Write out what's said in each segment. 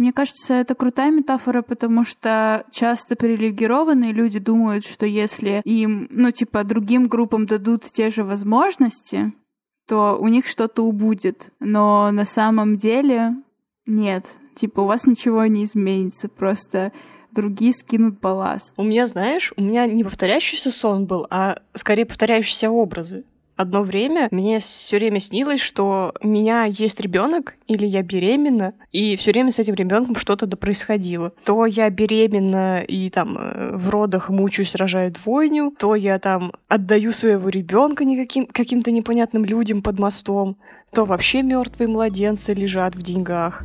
Мне кажется, это крутая метафора, потому что часто привилегированные люди думают, что если им, ну, типа, другим группам дадут те же возможности, то у них что-то убудет. Но на самом деле нет. Типа, у вас ничего не изменится, просто другие скинут балласт. У меня, знаешь, у меня не повторяющийся сон был, а скорее повторяющиеся образы одно время мне все время снилось, что у меня есть ребенок или я беременна, и все время с этим ребенком что-то да происходило. То я беременна и там э, в родах мучаюсь, рожаю двойню, то я там отдаю своего ребенка никаким каким-то непонятным людям под мостом, то вообще мертвые младенцы лежат в деньгах.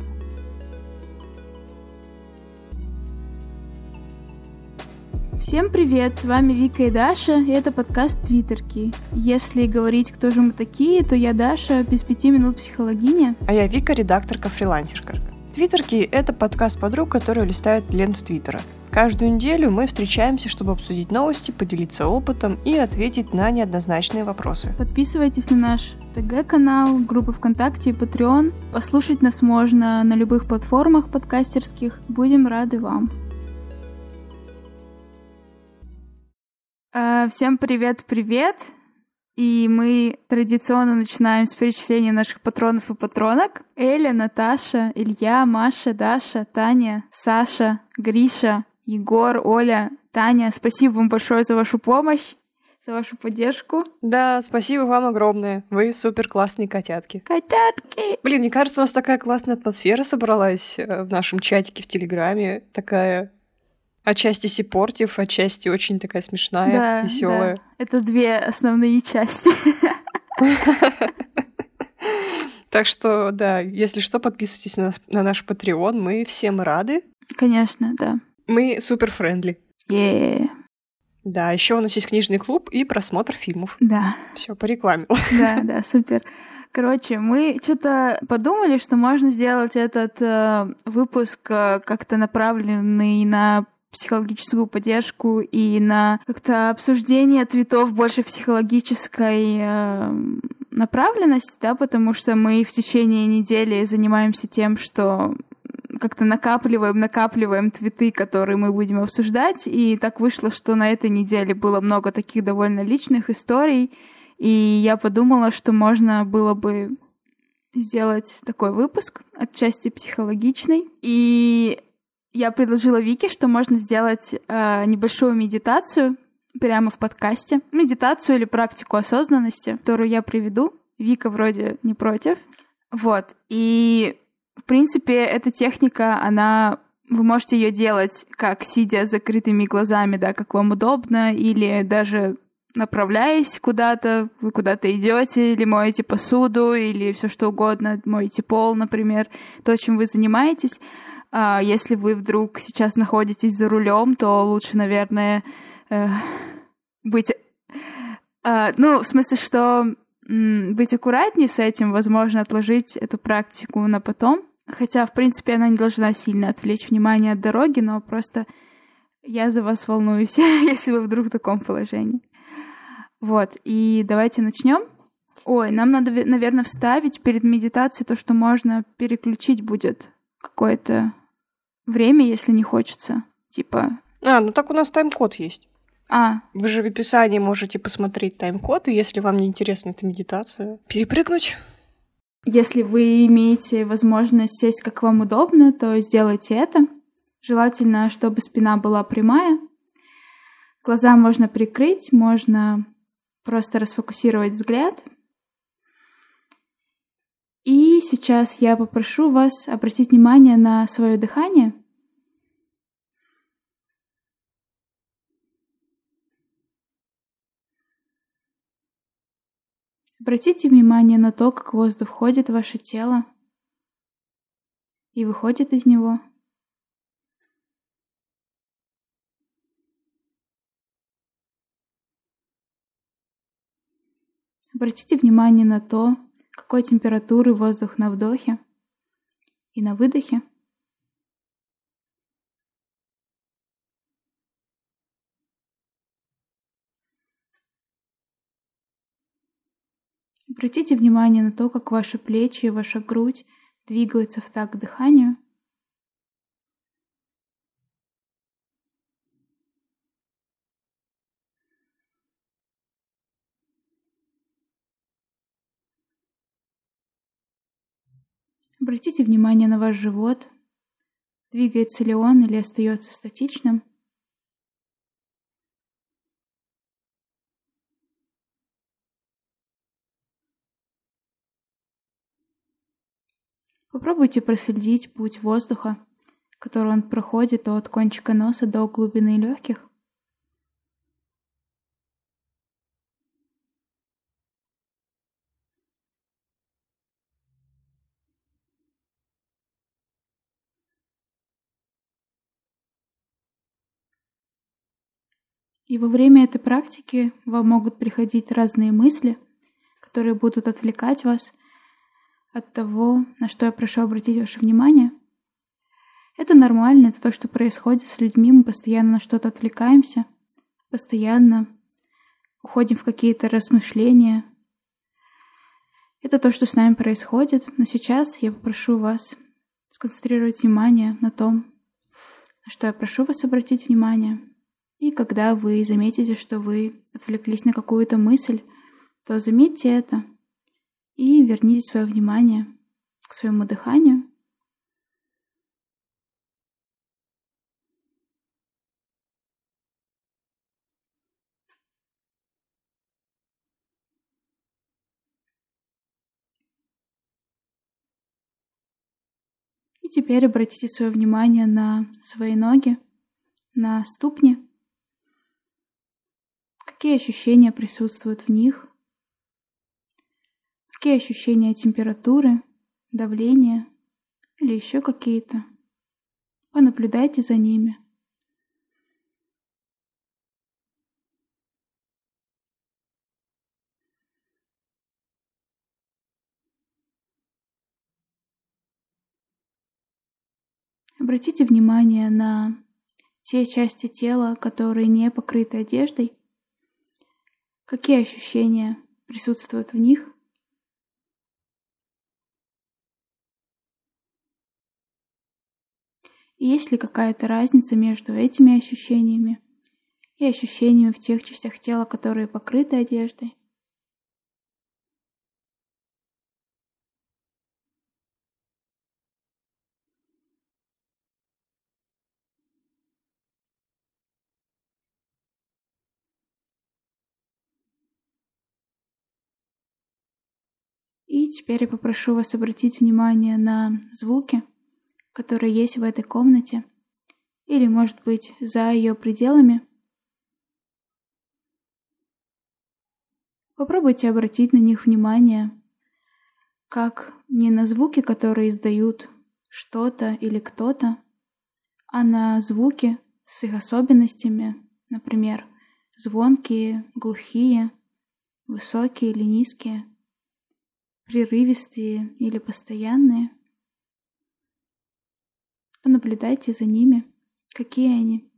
Всем привет, с вами Вика и Даша, и это подкаст Твиттерки. Если говорить, кто же мы такие, то я Даша, без пяти минут психологиня. А я Вика, редакторка-фрилансерка. Твиттерки — это подкаст подруг, которые листают ленту Твиттера. Каждую неделю мы встречаемся, чтобы обсудить новости, поделиться опытом и ответить на неоднозначные вопросы. Подписывайтесь на наш ТГ-канал, группы ВКонтакте и Patreon. Послушать нас можно на любых платформах подкастерских. Будем рады вам. Всем привет-привет! И мы традиционно начинаем с перечисления наших патронов и патронок. Эля, Наташа, Илья, Маша, Даша, Таня, Саша, Гриша, Егор, Оля, Таня. Спасибо вам большое за вашу помощь за вашу поддержку. Да, спасибо вам огромное. Вы супер классные котятки. Котятки! Блин, мне кажется, у нас такая классная атмосфера собралась э, в нашем чатике в Телеграме. Такая Отчасти сипортив, отчасти очень такая смешная, да, веселая. Да. Это две основные части. Так что, да, если что, подписывайтесь на, на наш Patreon. Мы всем рады. Конечно, да. Мы супер френдли. Yeah. Да, еще у нас есть книжный клуб и просмотр фильмов. Да. Все по рекламе. Да, да, супер. Короче, мы что-то подумали, что можно сделать этот э, выпуск э, как-то направленный на психологическую поддержку и на как-то обсуждение цветов больше психологической э, направленности, да, потому что мы в течение недели занимаемся тем, что как-то накапливаем, накапливаем цветы, которые мы будем обсуждать. И так вышло, что на этой неделе было много таких довольно личных историй. И я подумала, что можно было бы сделать такой выпуск отчасти психологичный. И я предложила Вике, что можно сделать э, небольшую медитацию прямо в подкасте. Медитацию или практику осознанности, которую я приведу. Вика вроде не против. Вот. И, в принципе, эта техника, она вы можете ее делать как сидя с закрытыми глазами, да, как вам удобно, или даже направляясь куда-то, вы куда-то идете, или моете посуду, или все что угодно, моете пол, например, то, чем вы занимаетесь. А, если вы вдруг сейчас находитесь за рулем, то лучше, наверное, э, быть... Э, ну, в смысле, что быть аккуратнее с этим, возможно, отложить эту практику на потом. Хотя, в принципе, она не должна сильно отвлечь внимание от дороги, но просто я за вас волнуюсь, если вы вдруг в таком положении. Вот, и давайте начнем. Ой, нам надо, наверное, вставить перед медитацией то, что можно переключить будет какое-то время, если не хочется. Типа... А, ну так у нас тайм-код есть. А. Вы же в описании можете посмотреть тайм-код, и если вам не интересна эта медитация, перепрыгнуть. Если вы имеете возможность сесть как вам удобно, то сделайте это. Желательно, чтобы спина была прямая. Глаза можно прикрыть, можно просто расфокусировать взгляд — и сейчас я попрошу вас обратить внимание на свое дыхание. Обратите внимание на то, как воздух входит в ваше тело и выходит из него. Обратите внимание на то, какой температуры воздух на вдохе и на выдохе. Обратите внимание на то, как ваши плечи и ваша грудь двигаются в такт дыханию. Обратите внимание на ваш живот. Двигается ли он или остается статичным? Попробуйте проследить путь воздуха, который он проходит от кончика носа до глубины легких. И во время этой практики вам могут приходить разные мысли, которые будут отвлекать вас от того, на что я прошу обратить ваше внимание. Это нормально, это то, что происходит с людьми, мы постоянно на что-то отвлекаемся, постоянно уходим в какие-то размышления. Это то, что с нами происходит, но сейчас я попрошу вас сконцентрировать внимание на том, на что я прошу вас обратить внимание – и когда вы заметите, что вы отвлеклись на какую-то мысль, то заметьте это и верните свое внимание к своему дыханию. И теперь обратите свое внимание на свои ноги, на ступни. Какие ощущения присутствуют в них? Какие ощущения температуры, давления или еще какие-то? Понаблюдайте за ними. Обратите внимание на те части тела, которые не покрыты одеждой, Какие ощущения присутствуют в них? И есть ли какая-то разница между этими ощущениями и ощущениями в тех частях тела, которые покрыты одеждой? И теперь я попрошу вас обратить внимание на звуки, которые есть в этой комнате, или, может быть, за ее пределами. Попробуйте обратить на них внимание, как не на звуки, которые издают что-то или кто-то, а на звуки с их особенностями, например, звонкие, глухие, высокие или низкие – прерывистые или постоянные. Понаблюдайте за ними, какие они.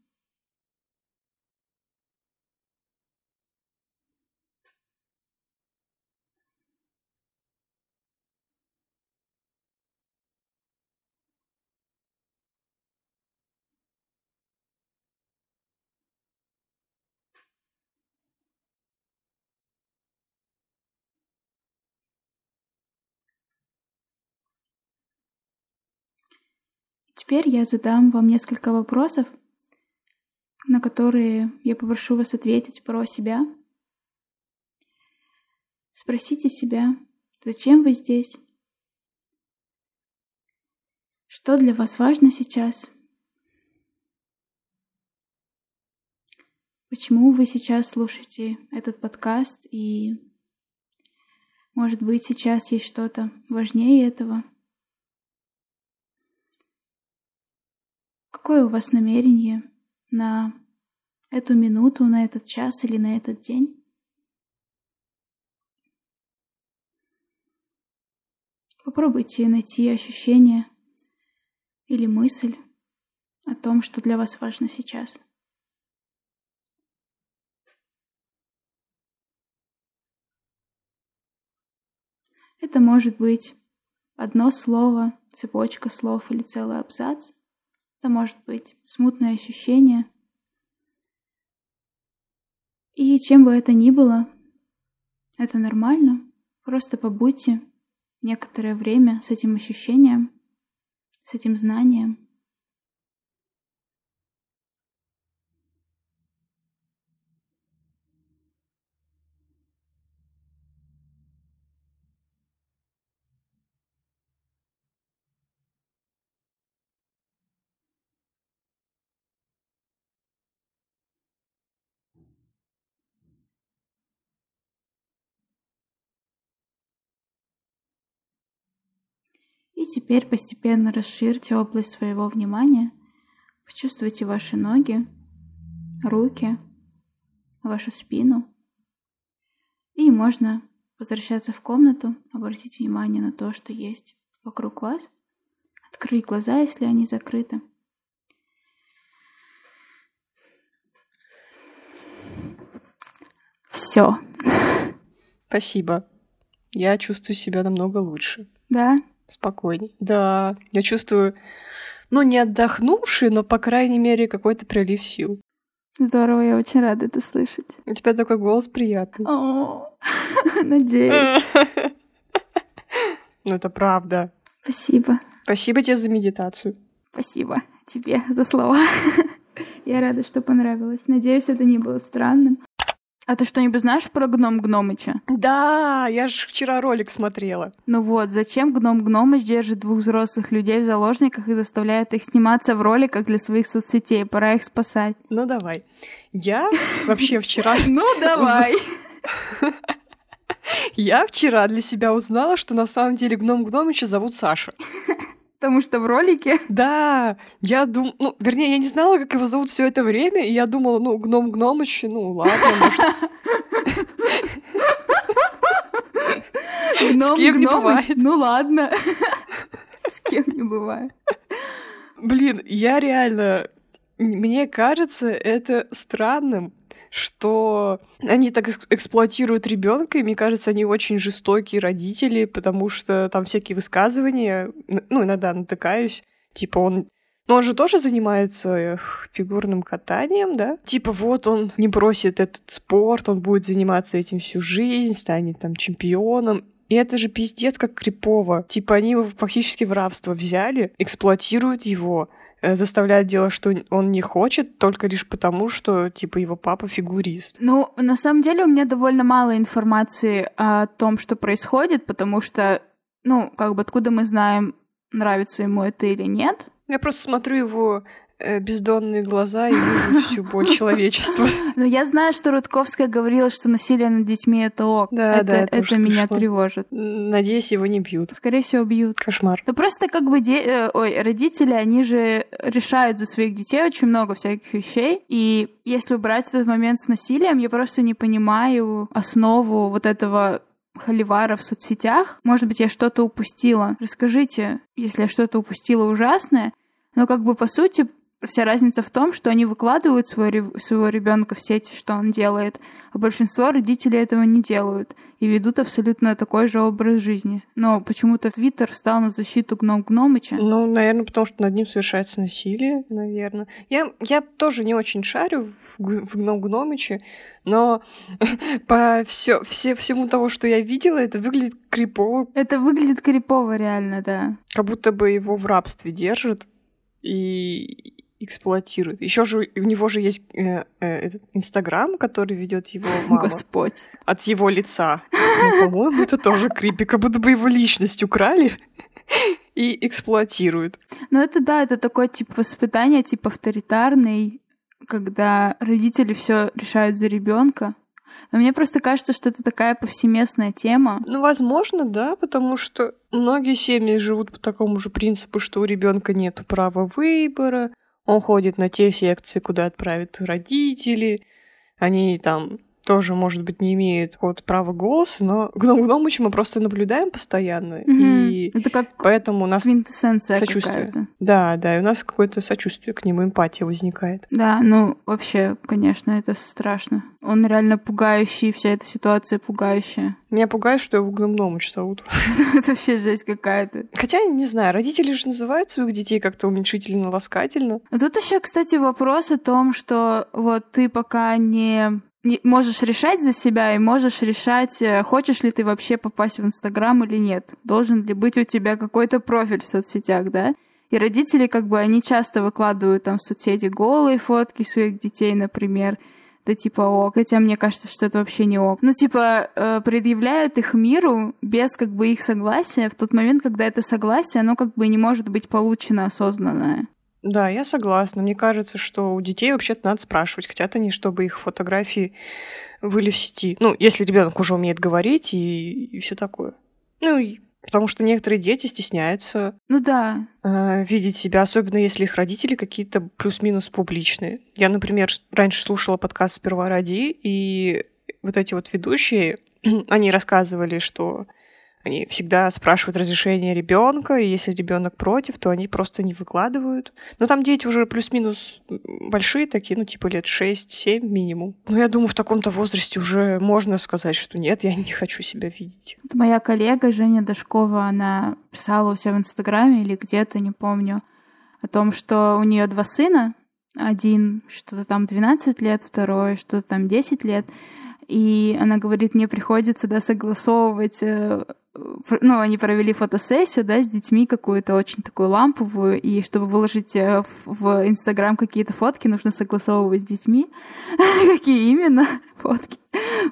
Теперь я задам вам несколько вопросов, на которые я попрошу вас ответить про себя. Спросите себя, зачем вы здесь? Что для вас важно сейчас? Почему вы сейчас слушаете этот подкаст и, может быть, сейчас есть что-то важнее этого? Какое у вас намерение на эту минуту, на этот час или на этот день? Попробуйте найти ощущение или мысль о том, что для вас важно сейчас. Это может быть одно слово, цепочка слов или целый абзац. Это может быть смутное ощущение. И чем бы это ни было, это нормально. Просто побудьте некоторое время с этим ощущением, с этим знанием. И теперь постепенно расширьте область своего внимания. Почувствуйте ваши ноги, руки, вашу спину. И можно возвращаться в комнату, обратить внимание на то, что есть вокруг вас. Открыть глаза, если они закрыты. Все. Спасибо. Я чувствую себя намного лучше. Да? Спокойней. Да, я чувствую, ну, не отдохнувший, но, по крайней мере, какой-то прилив сил. Здорово, я очень рада это слышать. У тебя такой голос приятный. О, надеюсь. Ну, это правда. Спасибо. Спасибо тебе за медитацию. Спасибо тебе за слова. Я рада, что понравилось. Надеюсь, это не было странным. А ты что-нибудь знаешь про гном Гномыча? Да, я же вчера ролик смотрела. Ну вот, зачем гном Гномыч держит двух взрослых людей в заложниках и заставляет их сниматься в роликах для своих соцсетей? Пора их спасать. Ну давай. Я вообще вчера... Ну давай. Я вчера для себя узнала, что на самом деле гном Гномыча зовут Саша. Потому что в ролике... Да, я думала, ну, вернее, я не знала, как его зовут все это время, и я думала, ну, гном Гномыч, ну, ладно, может... Гном, С кем не бывает. Ну, ладно. С кем не бывает. Блин, я реально... Мне кажется это странным, что они так эксплуатируют ребенка, и мне кажется, они очень жестокие родители, потому что там всякие высказывания, ну, иногда натыкаюсь, типа он но он же тоже занимается фигурным катанием, да? Типа вот он не бросит этот спорт, он будет заниматься этим всю жизнь, станет там чемпионом. И это же пиздец как крипово. Типа они его фактически в рабство взяли, эксплуатируют его. Э, заставляет делать, что он не хочет, только лишь потому, что, типа, его папа фигурист. Ну, на самом деле у меня довольно мало информации о том, что происходит, потому что, ну, как бы откуда мы знаем, нравится ему это или нет. Я просто смотрю его бездонные глаза и вижу всю боль человечества. Но я знаю, что Рудковская говорила, что насилие над детьми это ок. Да, это, да, это, это меня тревожит. Надеюсь, его не бьют. Скорее всего, бьют. Кошмар. Ну просто как бы де... Э, ой, родители, они же решают за своих детей очень много всяких вещей. И если убрать этот момент с насилием, я просто не понимаю основу вот этого холивара в соцсетях. Может быть, я что-то упустила. Расскажите, если я что-то упустила ужасное. Но как бы по сути Вся разница в том, что они выкладывают свой, своего ребенка в сети, что он делает, а большинство родителей этого не делают и ведут абсолютно такой же образ жизни. Но почему-то Твиттер встал на защиту гном Гномыча. Ну, наверное, потому что над ним совершается насилие, наверное. Я, я тоже не очень шарю в, в гном Гномыче, но по все, все, всему того, что я видела, это выглядит крипово. Это выглядит крипово, реально, да. Как будто бы его в рабстве держат. И, эксплуатирует. Еще же у него же есть э, э, этот Инстаграм, который ведет его мама. Господь. От его лица. Ну, по-моему, это тоже крипи, как будто бы его личность украли и эксплуатируют. Ну это да, это такое тип воспитания, тип авторитарный, когда родители все решают за ребенка. Но мне просто кажется, что это такая повсеместная тема. Ну, возможно, да, потому что многие семьи живут по такому же принципу, что у ребенка нет права выбора, он ходит на те секции, куда отправят родители. Они там тоже, может быть, не имеют какого-то права голоса, но гном Гномыча мы просто наблюдаем постоянно. Mm-hmm. И Это как поэтому у нас сочувствие. Какая-то. Да, да, и у нас какое-то сочувствие к нему, эмпатия возникает. Да, ну вообще, конечно, это страшно. Он реально пугающий, вся эта ситуация пугающая. Меня пугает, что его гном Гномыч зовут. Это вообще жесть какая-то. Хотя, не знаю, родители же называют своих детей как-то уменьшительно, ласкательно. А тут еще, кстати, вопрос о том, что вот ты пока не можешь решать за себя и можешь решать, э, хочешь ли ты вообще попасть в Инстаграм или нет. Должен ли быть у тебя какой-то профиль в соцсетях, да? И родители, как бы, они часто выкладывают там в соцсети голые фотки своих детей, например, да типа ок, хотя мне кажется, что это вообще не ок. Ну, типа, э, предъявляют их миру без как бы их согласия в тот момент, когда это согласие, оно как бы не может быть получено осознанное. Да, я согласна. Мне кажется, что у детей вообще-то надо спрашивать, хотят они, чтобы их фотографии были в сети. Ну, если ребенок уже умеет говорить и, и все такое. Ну, и Потому что некоторые дети стесняются ну, да. э, видеть себя, особенно если их родители какие-то плюс-минус публичные. Я, например, раньше слушала подкаст «Сперва ради», и вот эти вот ведущие, они рассказывали, что они всегда спрашивают разрешение ребенка, и если ребенок против, то они просто не выкладывают. Но там дети уже плюс-минус большие такие, ну, типа лет 6-7 минимум. Но я думаю, в таком-то возрасте уже можно сказать, что нет, я не хочу себя видеть. Моя коллега Женя Дашкова, она писала у себя в Инстаграме или где-то, не помню, о том, что у нее два сына, один что-то там 12 лет, второй что-то там 10 лет, и она говорит, мне приходится, да, согласовывать э, ну, они провели фотосессию, да, с детьми какую-то очень такую ламповую, и чтобы выложить э, в Инстаграм какие-то фотки, нужно согласовывать с детьми, какие именно фотки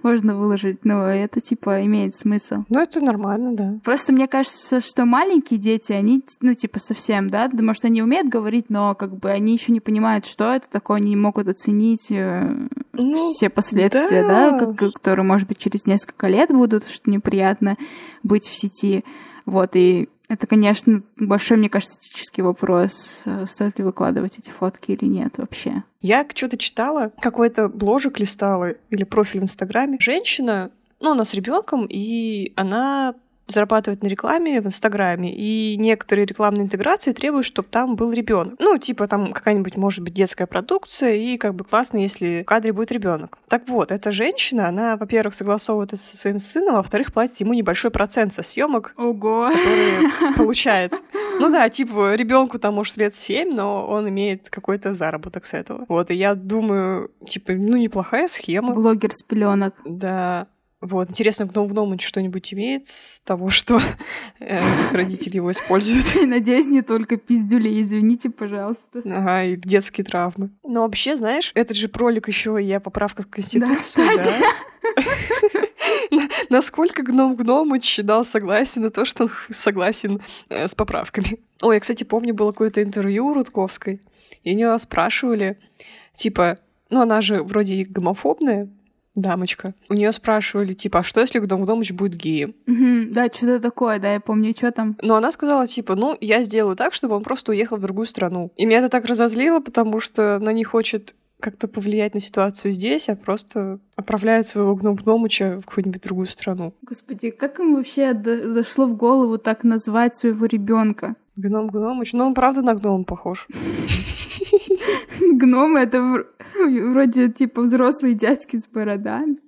можно выложить. Ну, это, типа, имеет смысл. Ну, это нормально, да. Просто мне кажется, что маленькие дети, они, ну, типа, совсем, да, может, они умеют говорить, но, как бы, они еще не понимают, что это такое, они не могут оценить э, ну, все последствия, да, да которые, может быть, через несколько лет будут, что неприятно быть в сети. Вот, и это, конечно, большой, мне кажется, этический вопрос, э, стоит ли выкладывать эти фотки или нет вообще. Я что-то читала, какой-то бложек листала или профиль в Инстаграме. Женщина, ну, она с ребенком, и она зарабатывать на рекламе в Инстаграме, и некоторые рекламные интеграции требуют, чтобы там был ребенок. Ну, типа там какая-нибудь, может быть, детская продукция, и как бы классно, если в кадре будет ребенок. Так вот, эта женщина, она, во-первых, согласовывает это со своим сыном, а во-вторых, платит ему небольшой процент со съемок, Ого. которые получается. Ну да, типа, ребенку там, может, лет 7, но он имеет какой-то заработок с этого. Вот, и я думаю, типа, ну, неплохая схема. Блогер с пеленок. Да. Вот, интересно, Гном Гном что-нибудь имеет с того, что э, родители его используют? Надеюсь, не только пиздюли, извините, пожалуйста. Ага, и детские травмы. Но вообще, знаешь, этот же пролик еще и о поправках в Конституцию, да? Насколько Гном Гномыч дал согласие на то, что он согласен э, с поправками. Ой, я, кстати, помню, было какое-то интервью у Рудковской, и у нее спрашивали, типа, ну, она же вроде гомофобная, дамочка. У нее спрашивали, типа, а что если Гдом Гдомыч будет геем? Угу, да, что-то такое, да, я помню, что там. Но она сказала, типа, ну, я сделаю так, чтобы он просто уехал в другую страну. И меня это так разозлило, потому что она не хочет как-то повлиять на ситуацию здесь, а просто отправляет своего гном гномыча в какую-нибудь другую страну. Господи, как им вообще дошло в голову так назвать своего ребенка? Гном гномыч, ну он правда на гном похож. Гномы это вроде типа взрослые дядьки с бородами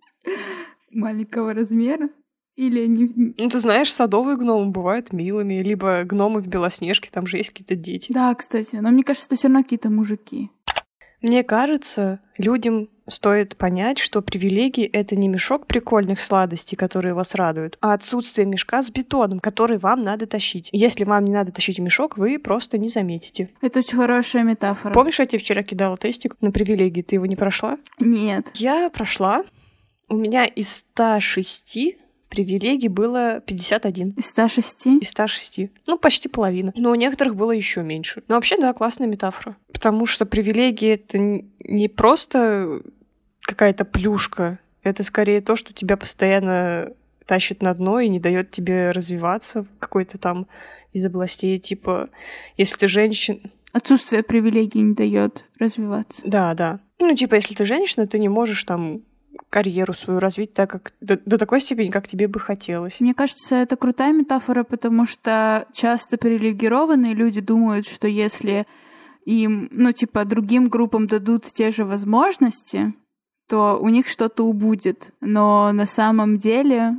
маленького размера. Или не... Ну, ты знаешь, садовые гномы бывают милыми, либо гномы в Белоснежке, там же есть какие-то дети. Да, кстати, но мне кажется, это все равно какие-то мужики. Мне кажется, людям стоит понять, что привилегии — это не мешок прикольных сладостей, которые вас радуют, а отсутствие мешка с бетоном, который вам надо тащить. Если вам не надо тащить мешок, вы просто не заметите. Это очень хорошая метафора. Помнишь, я тебе вчера кидала тестик на привилегии? Ты его не прошла? Нет. Я прошла. У меня из 106 привилегий было 51. Из 106? Из 106. Ну, почти половина. Но у некоторых было еще меньше. Но вообще, да, классная метафора. Потому что привилегии — это не просто какая-то плюшка. Это скорее то, что тебя постоянно тащит на дно и не дает тебе развиваться в какой-то там из областей, типа, если ты женщина... Отсутствие привилегий не дает развиваться. Да, да. Ну, типа, если ты женщина, ты не можешь там карьеру свою развить так, как до, до такой степени, как тебе бы хотелось. Мне кажется, это крутая метафора, потому что часто привилегированные люди думают, что если им, ну, типа, другим группам дадут те же возможности, то у них что-то убудет. Но на самом деле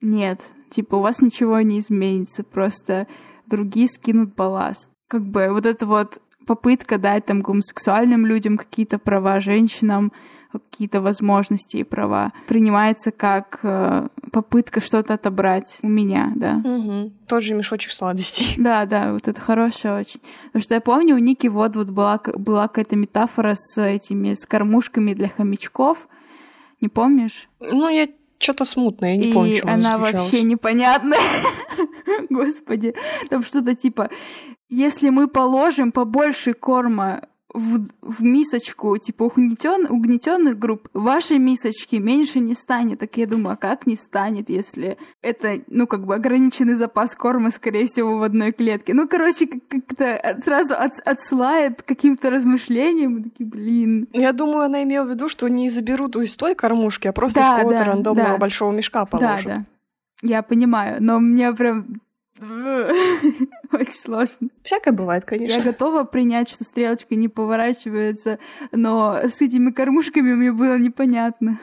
нет. Типа, у вас ничего не изменится, просто другие скинут балласт. Как бы вот это вот попытка дать там гомосексуальным людям какие-то права, женщинам какие-то возможности и права, принимается как э, попытка что-то отобрать у меня, да. Угу. Тот же мешочек сладостей. Да, да, вот это хорошее очень. Потому что я помню, у Ники вот вот была, была какая-то метафора с этими, с кормушками для хомячков. Не помнишь? Ну, я что-то смутное, я не и помню, что она вообще непонятная. Господи, там что-то типа, если мы положим побольше корма в, в мисочку, типа, угнетен, угнетенных групп, вашей мисочки меньше не станет. Так я думаю, а как не станет, если это, ну, как бы ограниченный запас корма, скорее всего, в одной клетке. Ну, короче, как-то сразу от, отсылает каким-то размышлениям. Мы такие, блин. Я думаю, она имела в виду, что не заберут из той кормушки, а просто да, из какого-то да, рандомного да. большого мешка положат. Да, да. Я понимаю, но мне прям Очень сложно. Всякое бывает, конечно. Я готова принять, что стрелочка не поворачивается, но с этими кормушками мне было непонятно.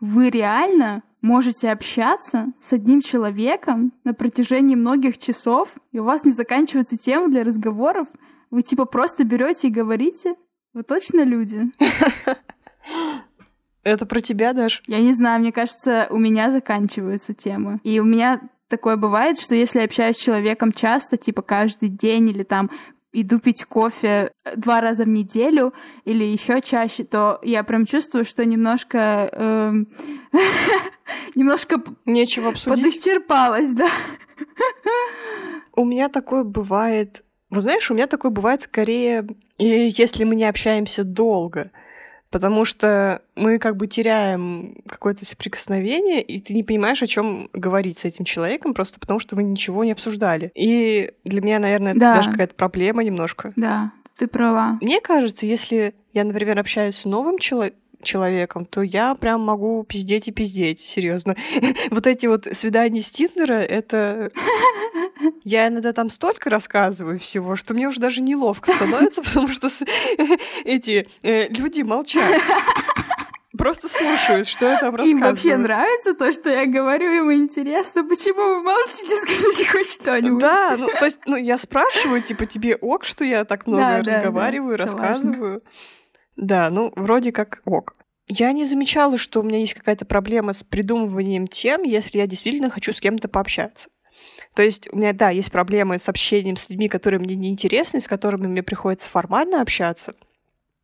Вы реально можете общаться с одним человеком на протяжении многих часов, и у вас не заканчивается тема для разговоров? Вы типа просто берете и говорите? Вы точно люди? Это про тебя, Даш? Я не знаю, мне кажется, у меня заканчиваются темы. И у меня такое бывает, что если я общаюсь с человеком часто, типа каждый день или там иду пить кофе два раза в неделю или еще чаще, то я прям чувствую, что немножко эм, немножко нечего обсудить. Подисчерпалась, да. У меня такое бывает. Вы знаешь, у меня такое бывает скорее, если мы не общаемся долго потому что мы как бы теряем какое-то соприкосновение, и ты не понимаешь, о чем говорить с этим человеком, просто потому что вы ничего не обсуждали. И для меня, наверное, это да. даже какая-то проблема немножко. Да, ты права. Мне кажется, если я, например, общаюсь с новым человеком, человеком, то я прям могу пиздеть и пиздеть, серьезно. вот эти вот свидания с Тиндера, это... Я иногда там столько рассказываю всего, что мне уже даже неловко становится, потому что эти э, люди молчат. Просто слушают, что я там рассказываю. Им вообще нравится то, что я говорю, ему интересно, почему вы молчите, скажите хоть что-нибудь. Да, ну то есть, ну я спрашиваю, типа, тебе ок, что я так много да, разговариваю, да, да, рассказываю. Да, ну, вроде как ок. Я не замечала, что у меня есть какая-то проблема с придумыванием тем, если я действительно хочу с кем-то пообщаться. То есть у меня, да, есть проблемы с общением с людьми, которые мне неинтересны, с которыми мне приходится формально общаться,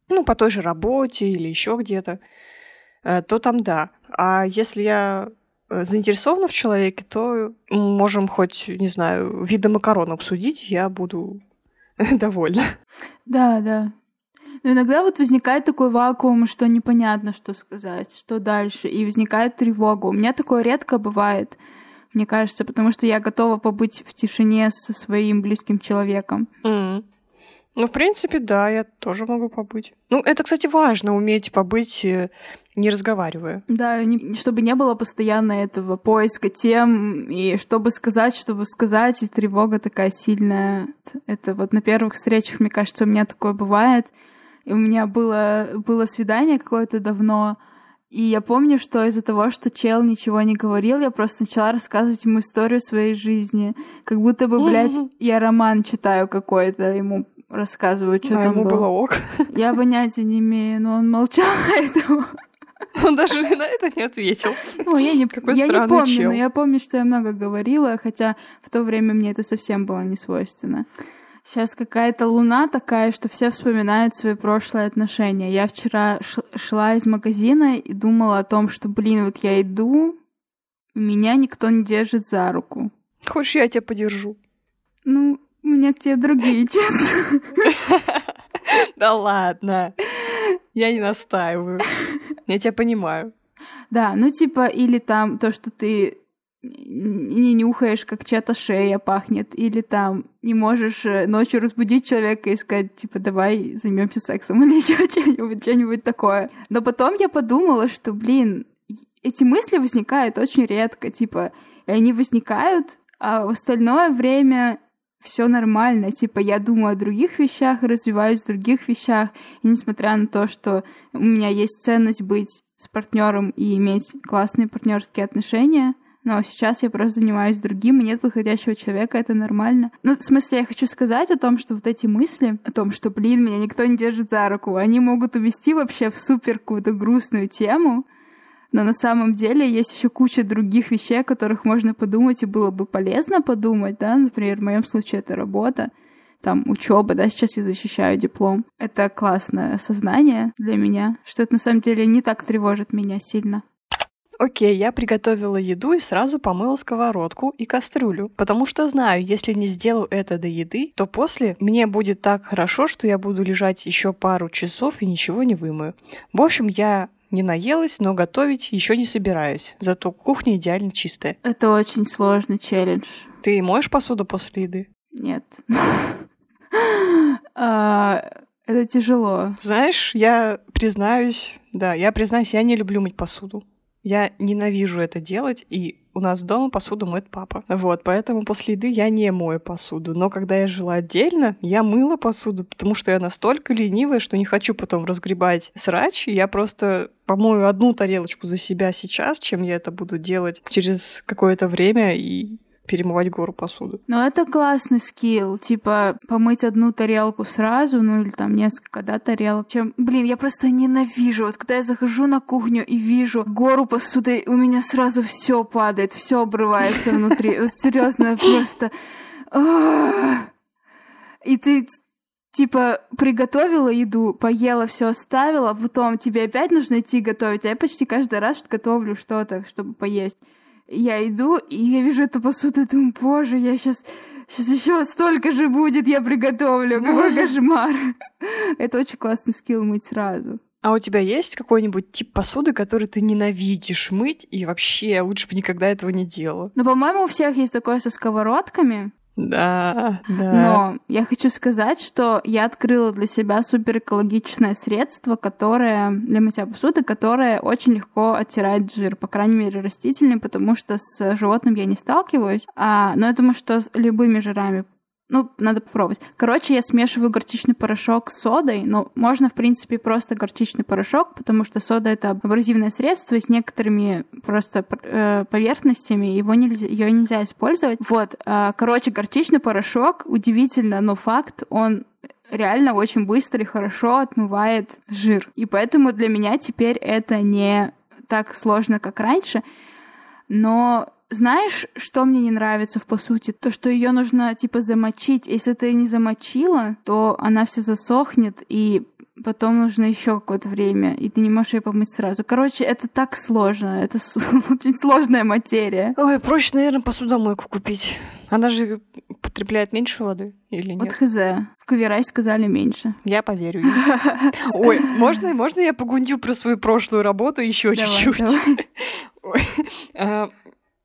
ну, по той же работе или еще где-то, э, то там да. А если я э, заинтересована в человеке, то можем хоть, не знаю, виды макарон обсудить, я буду довольна. Да, да. Но иногда вот возникает такой вакуум, что непонятно, что сказать, что дальше, и возникает тревога. У меня такое редко бывает, мне кажется, потому что я готова побыть в тишине со своим близким человеком. Mm. Ну, в принципе, да, я тоже могу побыть. Ну, это, кстати, важно, уметь побыть, э, не разговаривая. Да, не, чтобы не было постоянно этого поиска тем, и чтобы сказать, чтобы сказать, и тревога такая сильная. Это вот на первых встречах, мне кажется, у меня такое бывает. И у меня было, было свидание какое-то давно, и я помню, что из-за того, что чел ничего не говорил, я просто начала рассказывать ему историю своей жизни. Как будто бы, блядь, я роман читаю какой-то, ему рассказываю, что а там ему было. было ок. Я понятия не имею, но он молчал, поэтому... Он даже на это не ответил. Ну, я не, Какой я не помню, чел. но я помню, что я много говорила, хотя в то время мне это совсем было не свойственно. Сейчас какая-то луна такая, что все вспоминают свои прошлые отношения. Я вчера шла из магазина и думала о том, что, блин, вот я иду, меня никто не держит за руку. Хочешь, я тебя подержу? Ну, у меня к тебе другие чувства. Да ладно. Я не настаиваю. Я тебя понимаю. Да, ну типа, или там то, что ты не нюхаешь, как чья-то шея пахнет, или там не можешь э, ночью разбудить человека и сказать, типа, давай займемся сексом или еще что-нибудь, что-нибудь такое. Но потом я подумала, что, блин, эти мысли возникают очень редко, типа, и они возникают, а в остальное время все нормально, типа я думаю о других вещах, развиваюсь в других вещах, и несмотря на то, что у меня есть ценность быть с партнером и иметь классные партнерские отношения, но сейчас я просто занимаюсь другим, и нет выходящего человека, это нормально. Ну, в смысле, я хочу сказать о том, что вот эти мысли, о том, что, блин, меня никто не держит за руку, они могут увести вообще в супер какую-то грустную тему, но на самом деле есть еще куча других вещей, о которых можно подумать, и было бы полезно подумать, да, например, в моем случае это работа, там учеба, да, сейчас я защищаю диплом. Это классное осознание для меня, что это на самом деле не так тревожит меня сильно. Окей, я приготовила еду и сразу помыла сковородку и кастрюлю, потому что знаю, если не сделаю это до еды, то после мне будет так хорошо, что я буду лежать еще пару часов и ничего не вымою. В общем, я не наелась, но готовить еще не собираюсь. Зато кухня идеально чистая. Это очень сложный челлендж. Ты моешь посуду после еды? Нет. А, это тяжело. Знаешь, я признаюсь, да, я признаюсь, я не люблю мыть посуду. Я ненавижу это делать, и у нас дома посуду моет папа. Вот, поэтому после еды я не мою посуду. Но когда я жила отдельно, я мыла посуду, потому что я настолько ленивая, что не хочу потом разгребать срач. Я просто помою одну тарелочку за себя сейчас, чем я это буду делать через какое-то время. И перемывать гору посуды. Ну, это классный скилл, типа помыть одну тарелку сразу, ну или там несколько, да, тарелок. Чем, блин, я просто ненавижу. Вот когда я захожу на кухню и вижу гору посуды, у меня сразу все падает, все обрывается внутри. Вот серьезно, просто... И ты типа приготовила еду, поела, все оставила, а потом тебе опять нужно идти готовить. А я почти каждый раз готовлю что-то, чтобы поесть я иду, и я вижу эту посуду, думаю, боже, я сейчас Сейчас еще столько же будет, я приготовлю. Какой кошмар. Это очень классный скилл мыть сразу. А у тебя есть какой-нибудь тип посуды, который ты ненавидишь мыть, и вообще лучше бы никогда этого не делала? Ну, по-моему, у всех есть такое со сковородками. Да, да. Но я хочу сказать, что я открыла для себя супер экологичное средство, которое для мытья посуды, которое очень легко оттирает жир, по крайней мере растительный, потому что с животным я не сталкиваюсь. А, но я думаю, что с любыми жирами ну, надо попробовать. Короче, я смешиваю горчичный порошок с содой, но можно, в принципе, просто горчичный порошок, потому что сода — это абразивное средство, и с некоторыми просто э, поверхностями его нельзя, ее нельзя использовать. Вот, э, короче, горчичный порошок, удивительно, но факт, он реально очень быстро и хорошо отмывает жир. И поэтому для меня теперь это не так сложно, как раньше. Но знаешь, что мне не нравится в посуде? То, что ее нужно типа замочить. Если ты не замочила, то она вся засохнет, и потом нужно еще какое-то время, и ты не можешь ее помыть сразу. Короче, это так сложно, это очень сложная материя. Ой, проще, наверное, посудомойку купить. Она же потребляет меньше воды или нет? Вот хз. В Каверай сказали меньше. Я поверю. Ой, можно, можно я погундю про свою прошлую работу еще чуть-чуть?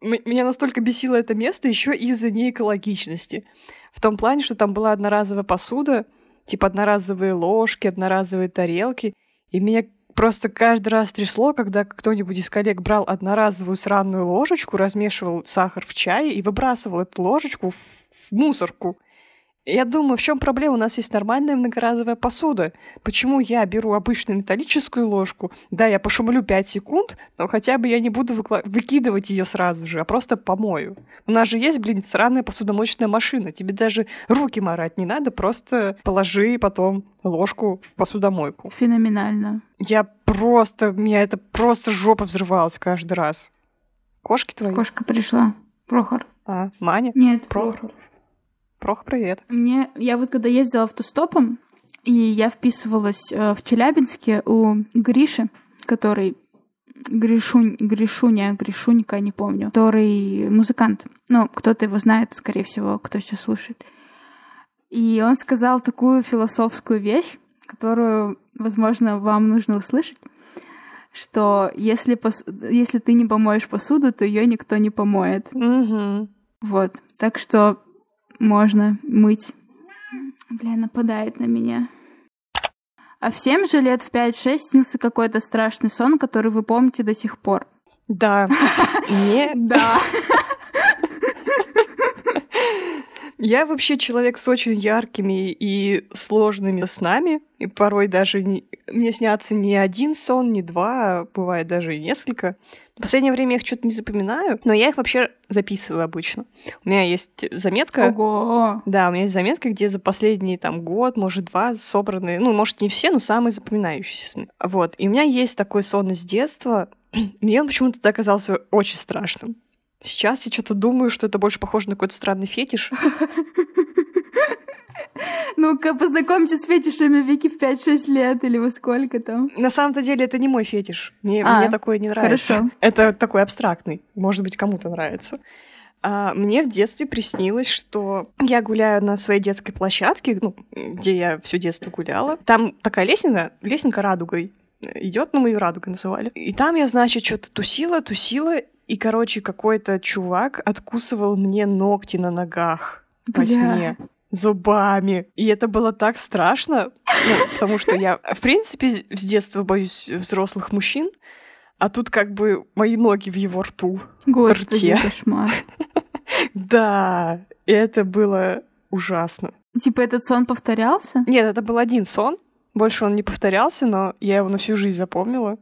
Меня настолько бесило это место еще из-за неэкологичности. В том плане, что там была одноразовая посуда, типа одноразовые ложки, одноразовые тарелки, и меня просто каждый раз трясло, когда кто-нибудь из коллег брал одноразовую сраную ложечку, размешивал сахар в чай и выбрасывал эту ложечку в, в мусорку. Я думаю, в чем проблема? У нас есть нормальная многоразовая посуда. Почему я беру обычную металлическую ложку? Да, я пошумлю 5 секунд, но хотя бы я не буду выкла- выкидывать ее сразу же, а просто помою. У нас же есть, блин, сраная посудомоечная машина. Тебе даже руки морать не надо, просто положи потом ложку в посудомойку. Феноменально. Я просто, у меня это просто жопа взрывалась каждый раз. Кошки твои? Кошка пришла. Прохор. А, Маня? Нет, Прохор. Прохор. Прох, привет. Мне, я вот когда ездила автостопом, и я вписывалась э, в Челябинске у Гриши, который Гришунь, Гришуня, Гришунька, не помню, который музыкант. Ну, кто-то его знает, скорее всего, кто сейчас слушает. И он сказал такую философскую вещь, которую, возможно, вам нужно услышать, что если, пос... если ты не помоешь посуду, то ее никто не помоет. Угу. Вот. Так что можно мыть. Бля, нападает на меня. А всем же лет в 5-6 снился какой-то страшный сон, который вы помните до сих пор. Да. Не. Да. Я вообще человек с очень яркими и сложными снами, и порой даже не... мне снятся не один сон, не два, а бывает даже и несколько. В последнее время я их что-то не запоминаю, но я их вообще записываю обычно. У меня есть заметка. Ого! Да, у меня есть заметка, где за последний там год, может, два собраны, ну, может, не все, но самые запоминающиеся сны. Вот. И у меня есть такой сон из детства. Мне он почему-то оказался очень страшным. Сейчас я что-то думаю, что это больше похоже на какой-то странный фетиш. Ну-ка, познакомьтесь с фетишами Вики в 5-6 лет или во сколько там. На самом-то деле это не мой фетиш. Мне, А, мне такое не нравится. хорошо. Это такой абстрактный. Может быть, кому-то нравится. А, мне в детстве приснилось, что я гуляю на своей детской площадке, ну, где я все детство гуляла. Там такая лесенка, лесенка радугой идет, ну, мы ее радугой называли. И там я, значит, что-то тусила, тусила, и, короче, какой-то чувак откусывал мне ногти на ногах во Бля. сне зубами. И это было так страшно, ну, потому что я, в принципе, с детства боюсь взрослых мужчин, а тут как бы мои ноги в его рту. Господи, Рте. кошмар. Да, это было ужасно. Типа этот сон повторялся? Нет, это был один сон, больше он не повторялся, но я его на всю жизнь запомнила.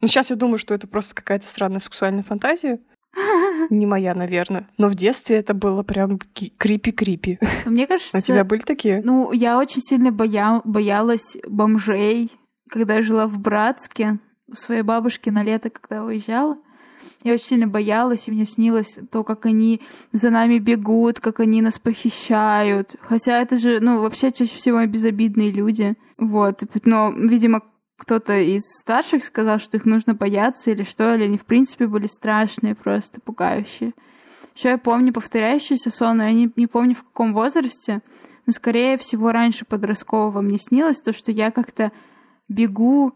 Но сейчас я думаю, что это просто какая-то странная сексуальная фантазия. Не моя, наверное. Но в детстве это было прям крипи-крипи. Мне кажется... А у тебя были такие? Ну, я очень сильно боя... боялась бомжей, когда я жила в Братске у своей бабушки на лето, когда уезжала. Я очень сильно боялась, и мне снилось то, как они за нами бегут, как они нас похищают. Хотя это же, ну, вообще чаще всего безобидные люди. Вот. Но, видимо, кто-то из старших сказал, что их нужно бояться или что, или они в принципе были страшные, просто пугающие. Еще я помню повторяющийся сон, но я не, не помню в каком возрасте, но скорее всего раньше подросткового мне снилось то, что я как-то бегу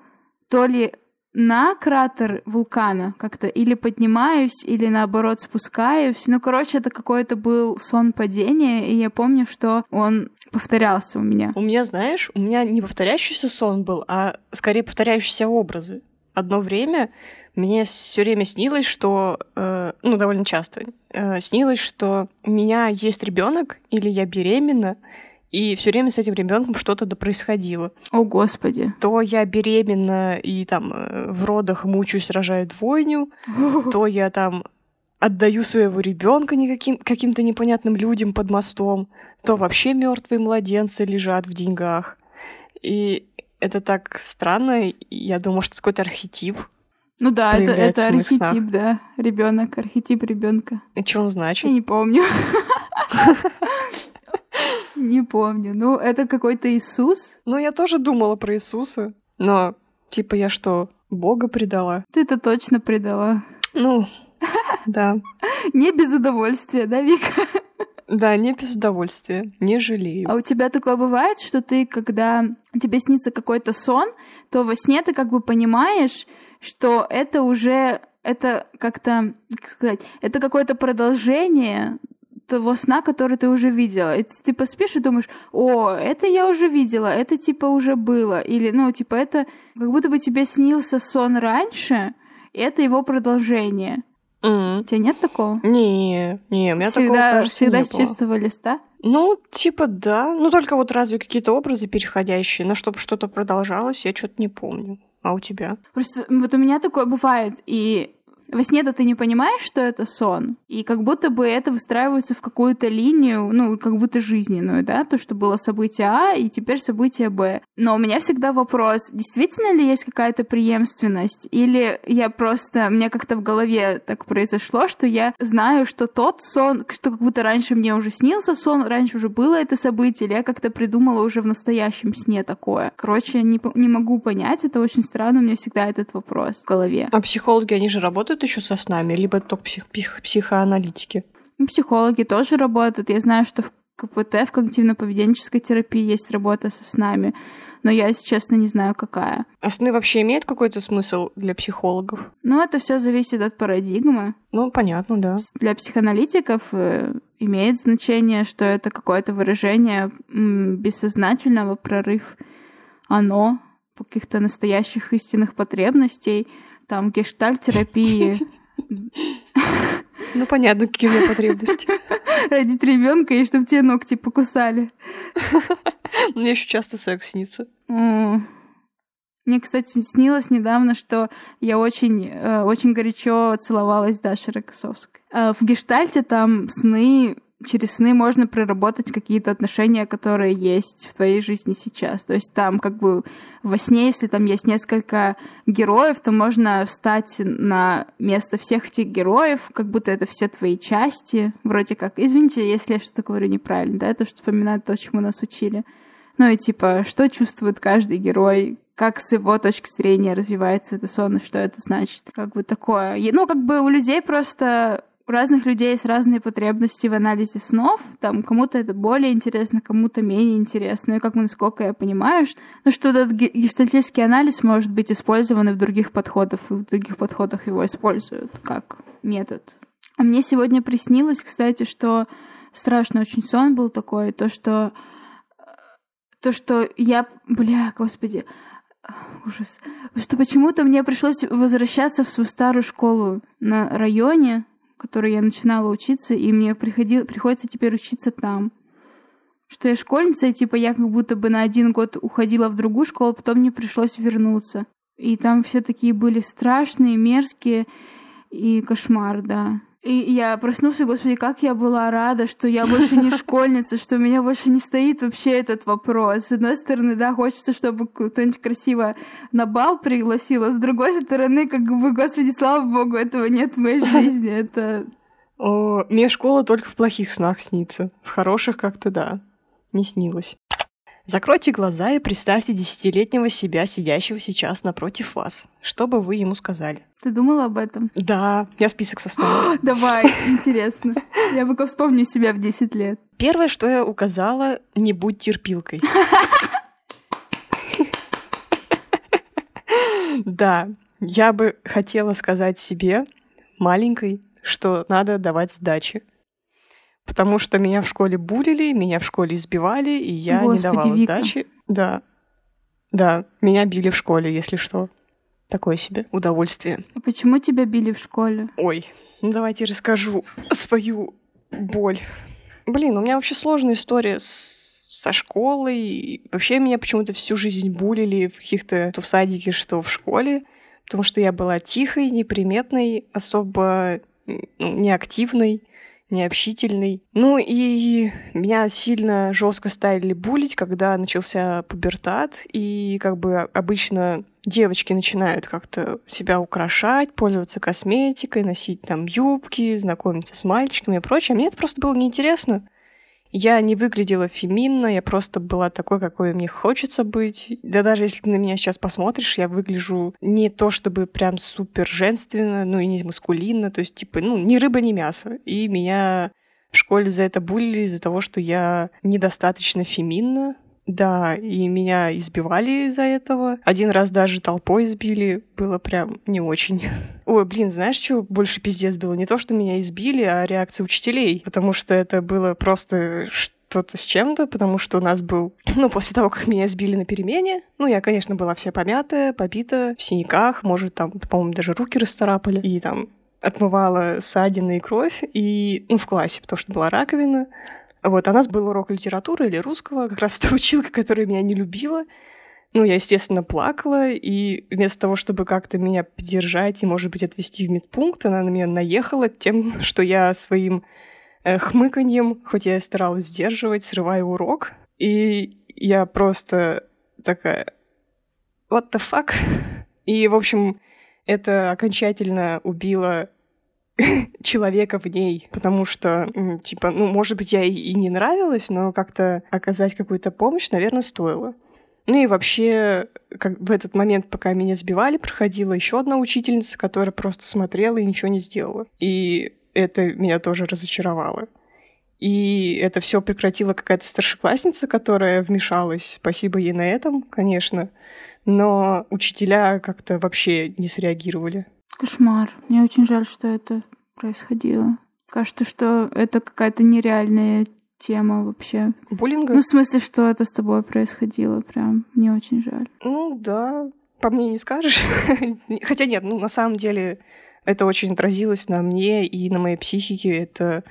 то ли на кратер вулкана как-то, или поднимаюсь, или наоборот спускаюсь. Ну, короче, это какой-то был сон падения, и я помню, что он повторялся у меня. У меня, знаешь, у меня не повторяющийся сон был, а скорее повторяющиеся образы. Одно время мне все время снилось, что, э, ну, довольно часто, э, снилось, что у меня есть ребенок или я беременна, и все время с этим ребенком что-то да происходило. О, Господи. То я беременна и там э, в родах мучаюсь, рожаю двойню, то я там отдаю своего ребенка никаким каким-то непонятным людям под мостом, то вообще мертвые младенцы лежат в деньгах. И это так странно. Я думаю, что это какой-то архетип. Ну да, это, это моих снах. архетип, да. Ребенок, архетип ребенка. И что он Я значит? не помню. Не помню. Ну, это какой-то Иисус. Ну, я тоже думала про Иисуса. Но, типа, я что, Бога предала? Ты это точно предала. Ну, да. Не без удовольствия, да, Вика? Да, не без удовольствия. Не жалею. А у тебя такое бывает, что ты, когда тебе снится какой-то сон, то во сне ты как бы понимаешь, что это уже, это как-то, как сказать, это какое-то продолжение того сна, который ты уже видела. И ты типа спишь и думаешь, о, это я уже видела, это типа уже было. Или, ну, типа это как будто бы тебе снился сон раньше, и это его продолжение. М. У тебя нет такого? Не, не, у меня такого, всегда кажется, всегда не с было. чистого листа? Ну, типа, да. Ну, только вот разве какие-то образы переходящие, но чтобы что-то продолжалось, я что-то не помню. А у тебя? Просто вот у меня такое бывает, и во сне-то ты не понимаешь, что это сон, и как будто бы это выстраивается в какую-то линию, ну, как будто жизненную, да, то, что было событие А, и теперь событие Б. Но у меня всегда вопрос, действительно ли есть какая-то преемственность, или я просто, мне как-то в голове так произошло, что я знаю, что тот сон, что как будто раньше мне уже снился сон, раньше уже было это событие, или я как-то придумала уже в настоящем сне такое. Короче, не, не могу понять, это очень странно, у меня всегда этот вопрос в голове. А психологи, они же работают еще со снами, либо только псих- псих- психоаналитики? Ну, психологи тоже работают. Я знаю, что в КПТ, в когнитивно-поведенческой терапии, есть работа со снами. Но я, если честно, не знаю, какая. А сны вообще имеют какой-то смысл для психологов? Но это все зависит от парадигмы. Ну, понятно, да. Для психоаналитиков э, имеет значение, что это какое-то выражение бессознательного, прорыв оно, каких-то настоящих истинных потребностей, там гештальт-терапии, Ну, понятно, какие у меня потребности. родить ребенка и чтобы тебе ногти покусали. Мне еще часто секс снится. Мне, кстати, снилось недавно, что я очень, э, очень горячо целовалась с Дашей Рокоссовской. Э, в гештальте там сны через сны можно проработать какие-то отношения, которые есть в твоей жизни сейчас. То есть там как бы во сне, если там есть несколько героев, то можно встать на место всех этих героев, как будто это все твои части. Вроде как, извините, если я что-то говорю неправильно, да, это что вспоминает то, чему нас учили. Ну и типа, что чувствует каждый герой, как с его точки зрения развивается это сон, и что это значит. Как бы такое. Ну, как бы у людей просто у разных людей есть разные потребности в анализе снов. Там кому-то это более интересно, кому-то менее интересно. И как насколько я понимаю, что, ну, что этот гештальтический анализ может быть использован и в других подходах, и в других подходах его используют как метод. А мне сегодня приснилось, кстати, что страшный очень сон был такой, то, что то, что я, бля, господи, ужас, что почему-то мне пришлось возвращаться в свою старую школу на районе, которой я начинала учиться, и мне приходил, приходится теперь учиться там. Что я школьница, и типа я как будто бы на один год уходила в другую школу, потом мне пришлось вернуться. И там все такие были страшные, мерзкие, и кошмар, да. И я проснулся, господи, как я была рада, что я больше не школьница, что у меня больше не стоит вообще этот вопрос. С одной стороны, да, хочется, чтобы кто-нибудь красиво на бал пригласил, а с другой стороны, как бы, господи, слава богу, этого нет в моей жизни. Это... О, мне школа только в плохих снах снится. В хороших как-то да, не снилось. Закройте глаза и представьте десятилетнего себя, сидящего сейчас напротив вас. Что бы вы ему сказали? Ты думала об этом? Да, я список составила. Давай, интересно. Я пока вспомню себя в 10 лет. Первое, что я указала, не будь терпилкой. Да, я бы хотела сказать себе, маленькой, что надо давать сдачи потому что меня в школе булили, меня в школе избивали, и я Господи, не давала Вика. сдачи. Да. Да, меня били в школе, если что. Такое себе удовольствие. А почему тебя били в школе? Ой, ну давайте расскажу свою боль. Блин, у меня вообще сложная история с, со школой. Вообще меня почему-то всю жизнь булили в каких-то то в садике, что в школе, потому что я была тихой, неприметной, особо ну, неактивной необщительный. Ну и меня сильно жестко стали булить, когда начался пубертат, и как бы обычно девочки начинают как-то себя украшать, пользоваться косметикой, носить там юбки, знакомиться с мальчиками и прочее. Мне это просто было неинтересно. Я не выглядела феминно, я просто была такой, какой мне хочется быть. Да даже если ты на меня сейчас посмотришь, я выгляжу не то чтобы прям супер женственно, ну и не маскулинно, то есть типа, ну, ни рыба, ни мясо. И меня в школе за это булили из-за того, что я недостаточно феминна, да, и меня избивали из-за этого. Один раз даже толпой избили. Было прям не очень. Ой, блин, знаешь, что больше пиздец было? Не то, что меня избили, а реакция учителей. Потому что это было просто что-то с чем-то, потому что у нас был... Ну, после того, как меня сбили на перемене, ну, я, конечно, была вся помятая, побита, в синяках, может, там, по-моему, даже руки расцарапали, и там отмывала ссадины и кровь, и, ну, в классе, потому что была раковина, вот, а у нас был урок литературы или русского, как раз та училка, которая меня не любила. Ну, я, естественно, плакала, и вместо того, чтобы как-то меня поддержать и, может быть, отвезти в медпункт, она на меня наехала тем, что я своим э, хмыканьем, хоть я и старалась сдерживать, срываю урок. И я просто такая, what the fuck? И, в общем, это окончательно убило человека в ней, потому что, типа, ну, может быть, я и не нравилась, но как-то оказать какую-то помощь, наверное, стоило. Ну и вообще, как в этот момент, пока меня сбивали, проходила еще одна учительница, которая просто смотрела и ничего не сделала. И это меня тоже разочаровало. И это все прекратила какая-то старшеклассница, которая вмешалась. Спасибо ей на этом, конечно. Но учителя как-то вообще не среагировали. Кошмар. Мне очень жаль, что это происходило. Кажется, что это какая-то нереальная тема вообще. Буллинга? Ну, в смысле, что это с тобой происходило, прям. Мне очень жаль. Ну, да. по мне не скажешь. Хотя нет, ну, на самом деле это очень отразилось на мне и на моей психике. Это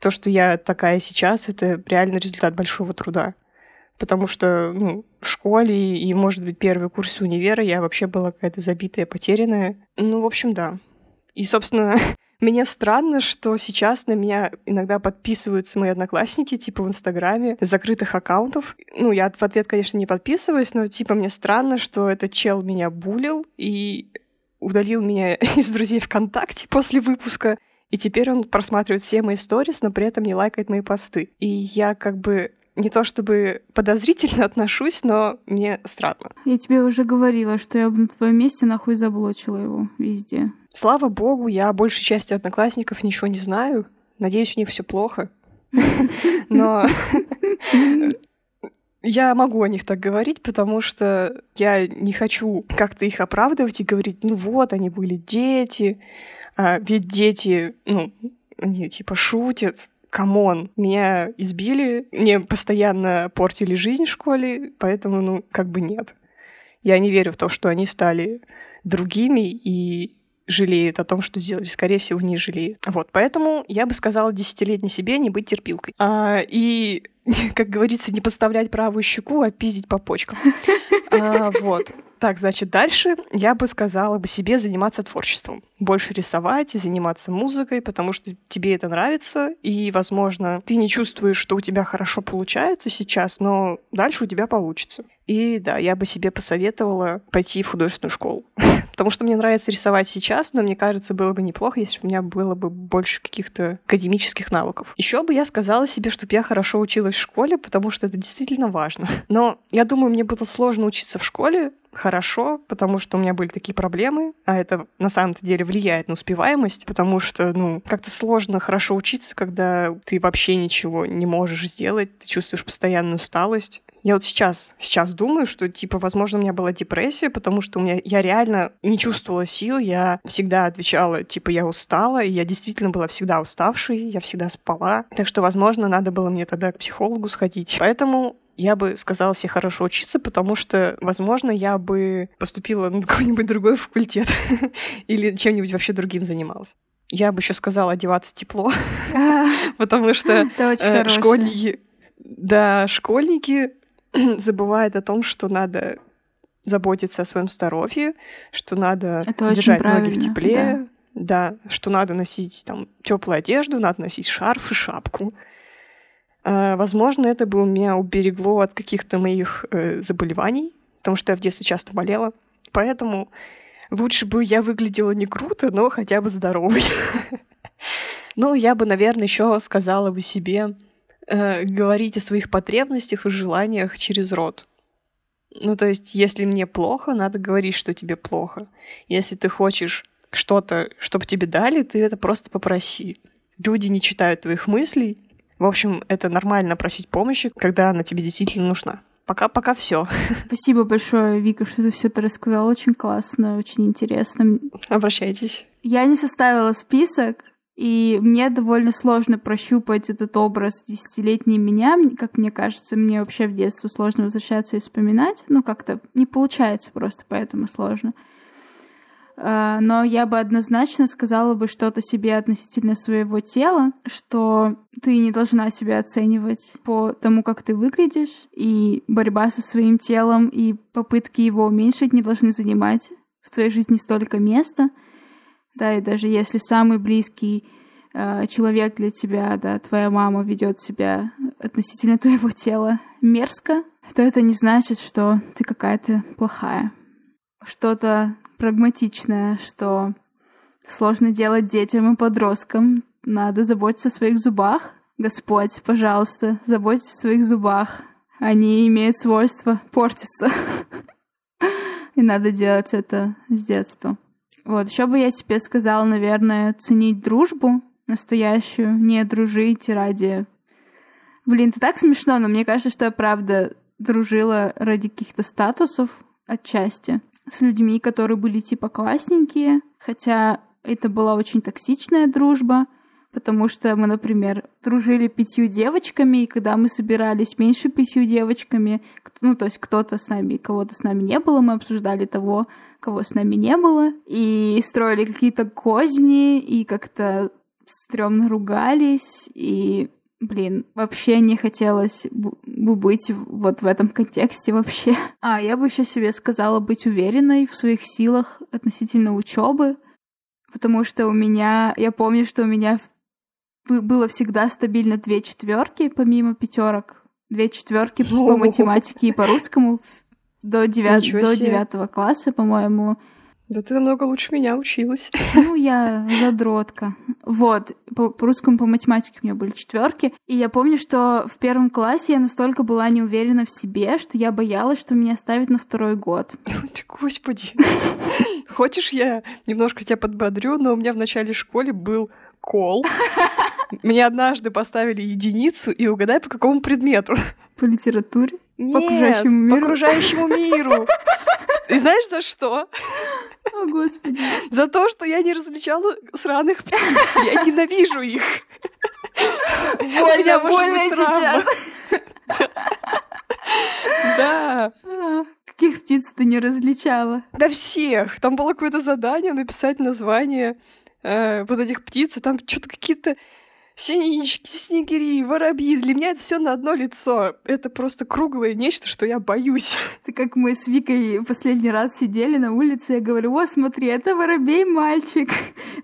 то, что я такая сейчас, это реально результат большого труда. Потому что ну, в школе и, может быть, первый курс универа я вообще была какая-то забитая, потерянная. Ну, в общем, да. И, собственно, мне странно, что сейчас на меня иногда подписываются мои одноклассники, типа в Инстаграме, закрытых аккаунтов. Ну, я в ответ, конечно, не подписываюсь, но, типа, мне странно, что этот чел меня булил и удалил меня из друзей ВКонтакте после выпуска. И теперь он просматривает все мои сторис, но при этом не лайкает мои посты. И я как бы не то чтобы подозрительно отношусь, но мне странно. Я тебе уже говорила, что я бы на твоем месте нахуй заблочила его везде. Слава богу, я большей части одноклассников ничего не знаю. Надеюсь, у них все плохо. Но я могу о них так говорить, потому что я не хочу как-то их оправдывать и говорить, ну вот, они были дети, а ведь дети, ну, они типа шутят, come on, меня избили, мне постоянно портили жизнь в школе, поэтому, ну, как бы нет. Я не верю в то, что они стали другими и жалеют о том, что сделали. Скорее всего, не жалеют. Вот, поэтому я бы сказала десятилетней себе не быть терпилкой. А, и, как говорится, не подставлять правую щеку, а пиздить по почкам. А, вот. Так, значит, дальше я бы сказала бы себе заниматься творчеством. Больше рисовать и заниматься музыкой, потому что тебе это нравится, и, возможно, ты не чувствуешь, что у тебя хорошо получается сейчас, но дальше у тебя получится. И да, я бы себе посоветовала пойти в художественную школу. Потому что мне нравится рисовать сейчас, но мне кажется, было бы неплохо, если бы у меня было бы больше каких-то академических навыков. Еще бы я сказала себе, чтобы я хорошо училась в школе, потому что это действительно важно. Но я думаю, мне было сложно учиться в школе, хорошо, потому что у меня были такие проблемы, а это на самом-то деле влияет на успеваемость, потому что, ну, как-то сложно хорошо учиться, когда ты вообще ничего не можешь сделать, ты чувствуешь постоянную усталость. Я вот сейчас, сейчас думаю, что, типа, возможно, у меня была депрессия, потому что у меня, я реально не чувствовала сил, я всегда отвечала, типа, я устала, и я действительно была всегда уставшей, я всегда спала. Так что, возможно, надо было мне тогда к психологу сходить. Поэтому я бы сказала себе хорошо учиться, потому что, возможно, я бы поступила на какой-нибудь другой факультет или чем-нибудь вообще другим занималась. Я бы еще сказала одеваться тепло, потому что э, школьники, да, школьники забывают о том, что надо заботиться о своем здоровье, что надо Это держать ноги в тепле, да. да, что надо носить там теплую одежду, надо носить шарф и шапку. А, возможно, это бы меня уберегло от каких-то моих э, заболеваний, потому что я в детстве часто болела. Поэтому лучше бы я выглядела не круто, но хотя бы здоровой. Ну, я бы, наверное, еще сказала бы себе э, говорить о своих потребностях и желаниях через рот. Ну, то есть, если мне плохо, надо говорить, что тебе плохо. Если ты хочешь что-то, чтобы тебе дали, ты это просто попроси. Люди не читают твоих мыслей. В общем, это нормально просить помощи, когда она тебе действительно нужна. Пока, пока все. Спасибо большое, Вика, что ты все это рассказала. Очень классно, очень интересно. Обращайтесь. Я не составила список, и мне довольно сложно прощупать этот образ десятилетней меня. Как мне кажется, мне вообще в детство сложно возвращаться и вспоминать. Ну, как-то не получается просто, поэтому сложно. А, но я бы однозначно сказала бы что-то себе относительно своего тела, что ты не должна себя оценивать по тому, как ты выглядишь, и борьба со своим телом и попытки его уменьшить не должны занимать в твоей жизни столько места — да, и даже если самый близкий э, человек для тебя, да, твоя мама ведет себя относительно твоего тела мерзко, то это не значит, что ты какая-то плохая. Что-то прагматичное, что сложно делать детям и подросткам. Надо заботиться о своих зубах. Господь, пожалуйста, заботьтесь о своих зубах. Они имеют свойство портиться. И надо делать это с детства. Вот, еще бы я тебе сказала, наверное, ценить дружбу настоящую, не дружить ради... Блин, это так смешно, но мне кажется, что я правда дружила ради каких-то статусов отчасти с людьми, которые были типа классненькие, хотя это была очень токсичная дружба, потому что мы, например, дружили пятью девочками, и когда мы собирались меньше пятью девочками, ну, то есть кто-то с нами, кого-то с нами не было, мы обсуждали того, кого с нами не было, и строили какие-то козни, и как-то стрёмно ругались, и блин, вообще не хотелось бы быть вот в этом контексте вообще. А, я бы еще себе сказала быть уверенной в своих силах относительно учебы, потому что у меня, я помню, что у меня было всегда стабильно две четверки, помимо пятерок. Две четверки по математике и по русскому до, девят... до девятого класса, по-моему. Да ты намного лучше меня училась. Ну, я задротка. Вот, по, по русскому, по математике у меня были четверки. И я помню, что в первом классе я настолько была не уверена в себе, что я боялась, что меня ставят на второй год. Господи. Хочешь, я немножко тебя подбодрю, но у меня в начале школы был кол. Мне однажды поставили единицу, и угадай, по какому предмету. По литературе? Нет, по окружающему миру? по окружающему миру. И знаешь, за что? О, Господи. За то, что я не различала сраных птиц. Я ненавижу их. Больно, больно сейчас. Да. Каких птиц ты не различала? Да всех. Там было какое-то задание написать название э, вот этих птиц, и там что-то какие-то синички, снегири, воробьи. Для меня это все на одно лицо. Это просто круглое нечто, что я боюсь. Это как мы с Викой последний раз сидели на улице, я говорю, о, смотри, это воробей мальчик.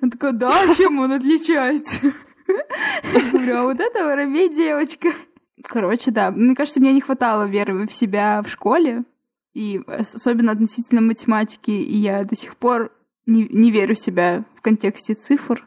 Он такой, да, чем он отличается? Я говорю, а вот это воробей девочка. Короче, да, мне кажется, мне не хватало веры в себя в школе, и особенно относительно математики, и я до сих пор не, не верю в себя в контексте цифр.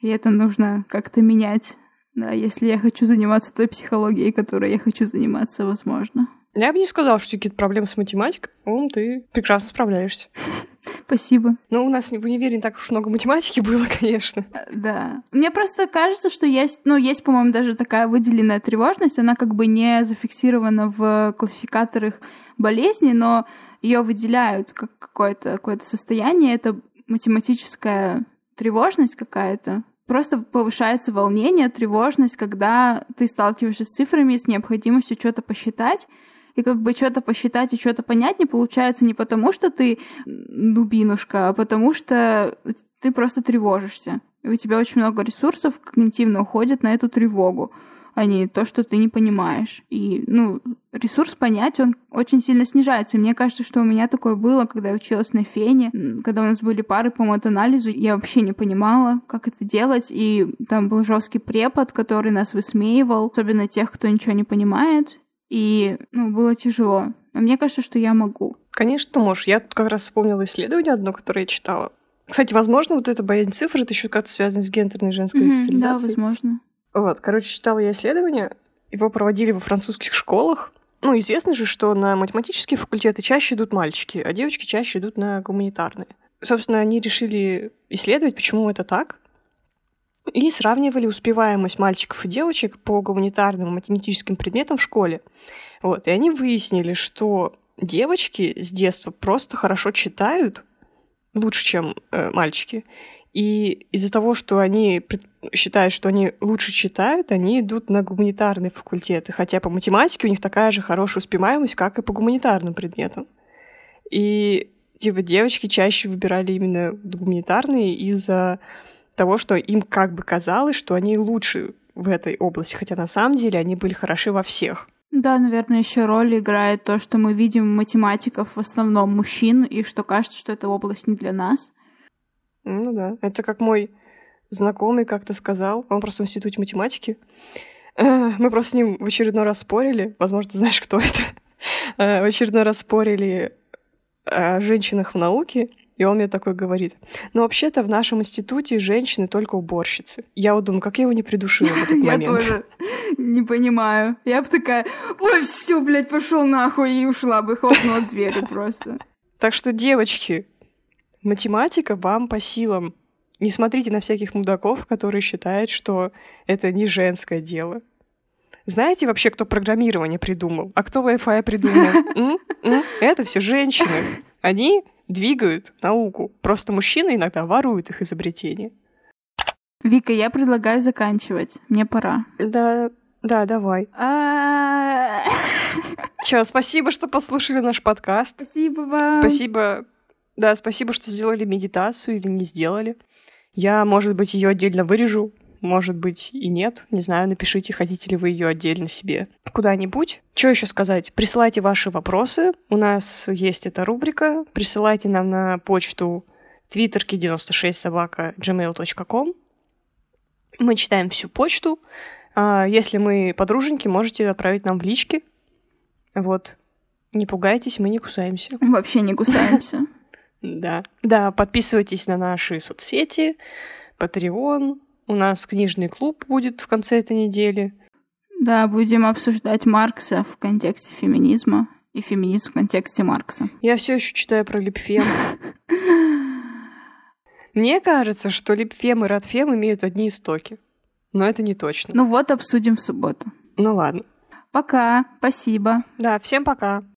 И это нужно как-то менять, да, если я хочу заниматься той психологией, которой я хочу заниматься, возможно. Я бы не сказала, что какие-то проблемы с математикой. Ну, ты прекрасно справляешься. Спасибо. Ну, у нас в универе не так уж много математики было, конечно. Э, да. Мне просто кажется, что есть, ну, есть, по-моему, даже такая выделенная тревожность, она как бы не зафиксирована в классификаторах болезни, но ее выделяют как какое-то какое состояние. Это математическая тревожность какая-то. Просто повышается волнение, тревожность, когда ты сталкиваешься с цифрами, с необходимостью что-то посчитать, и как бы что-то посчитать и что-то понять не получается не потому, что ты дубинушка, а потому что ты просто тревожишься. И у тебя очень много ресурсов когнитивно уходит на эту тревогу а не то, что ты не понимаешь. И, ну, ресурс понять, он очень сильно снижается. И мне кажется, что у меня такое было, когда я училась на фене, когда у нас были пары по матанализу, я вообще не понимала, как это делать, и там был жесткий препод, который нас высмеивал, особенно тех, кто ничего не понимает, и, ну, было тяжело. Но мне кажется, что я могу. Конечно, ты можешь. Я тут как раз вспомнила исследование одно, которое я читала. Кстати, возможно, вот эта боязнь цифр, это еще как-то связано с гендерной женской mm-hmm, социализацией. Да, возможно. Вот, короче, читала я исследование, его проводили во французских школах. Ну, известно же, что на математические факультеты чаще идут мальчики, а девочки чаще идут на гуманитарные. Собственно, они решили исследовать, почему это так, и сравнивали успеваемость мальчиков и девочек по гуманитарным и математическим предметам в школе. Вот, и они выяснили, что девочки с детства просто хорошо читают, лучше, чем э, мальчики. И из-за того, что они считают, что они лучше читают, они идут на гуманитарные факультеты. Хотя по математике у них такая же хорошая успеваемость, как и по гуманитарным предметам. И типа девочки чаще выбирали именно гуманитарные из-за того, что им как бы казалось, что они лучше в этой области, хотя на самом деле они были хороши во всех. Да, наверное, еще роль играет то, что мы видим математиков в основном мужчин, и что кажется, что эта область не для нас. Ну да, это как мой знакомый как-то сказал, он просто в институте математики. Э, мы просто с ним в очередной раз спорили, возможно, ты знаешь, кто это. Э, в очередной раз спорили о женщинах в науке, и он мне такой говорит, ну вообще-то в нашем институте женщины только уборщицы. Я вот думаю, как я его не придушила в этот момент. Я тоже не понимаю. Я бы такая, ой, все, блядь, пошел нахуй, и ушла бы, хлопнула дверью просто. Так что, девочки, математика вам по силам. Не смотрите на всяких мудаков, которые считают, что это не женское дело. Знаете вообще, кто программирование придумал? А кто Wi-Fi придумал? Это все женщины. Они двигают науку. Просто мужчины иногда воруют их изобретения. Вика, я предлагаю заканчивать. Мне пора. Да, да, давай. Чё, спасибо, что послушали наш подкаст. Спасибо вам. Спасибо, да, спасибо, что сделали медитацию или не сделали. Я, может быть, ее отдельно вырежу, может быть и нет. Не знаю, напишите, хотите ли вы ее отдельно себе куда-нибудь. Что еще сказать? Присылайте ваши вопросы. У нас есть эта рубрика. Присылайте нам на почту twitterki96 собака gmail.com. Мы читаем всю почту. А если мы подруженьки, можете отправить нам в лички. Вот. Не пугайтесь, мы не кусаемся. Вообще не кусаемся. Да. Да, подписывайтесь на наши соцсети, Patreon. У нас книжный клуб будет в конце этой недели. Да, будем обсуждать Маркса в контексте феминизма и феминизм в контексте Маркса. Я все еще читаю про липфем. Мне кажется, что липфем и радфем имеют одни истоки. Но это не точно. Ну вот, обсудим в субботу. Ну ладно. Пока, спасибо. Да, всем пока.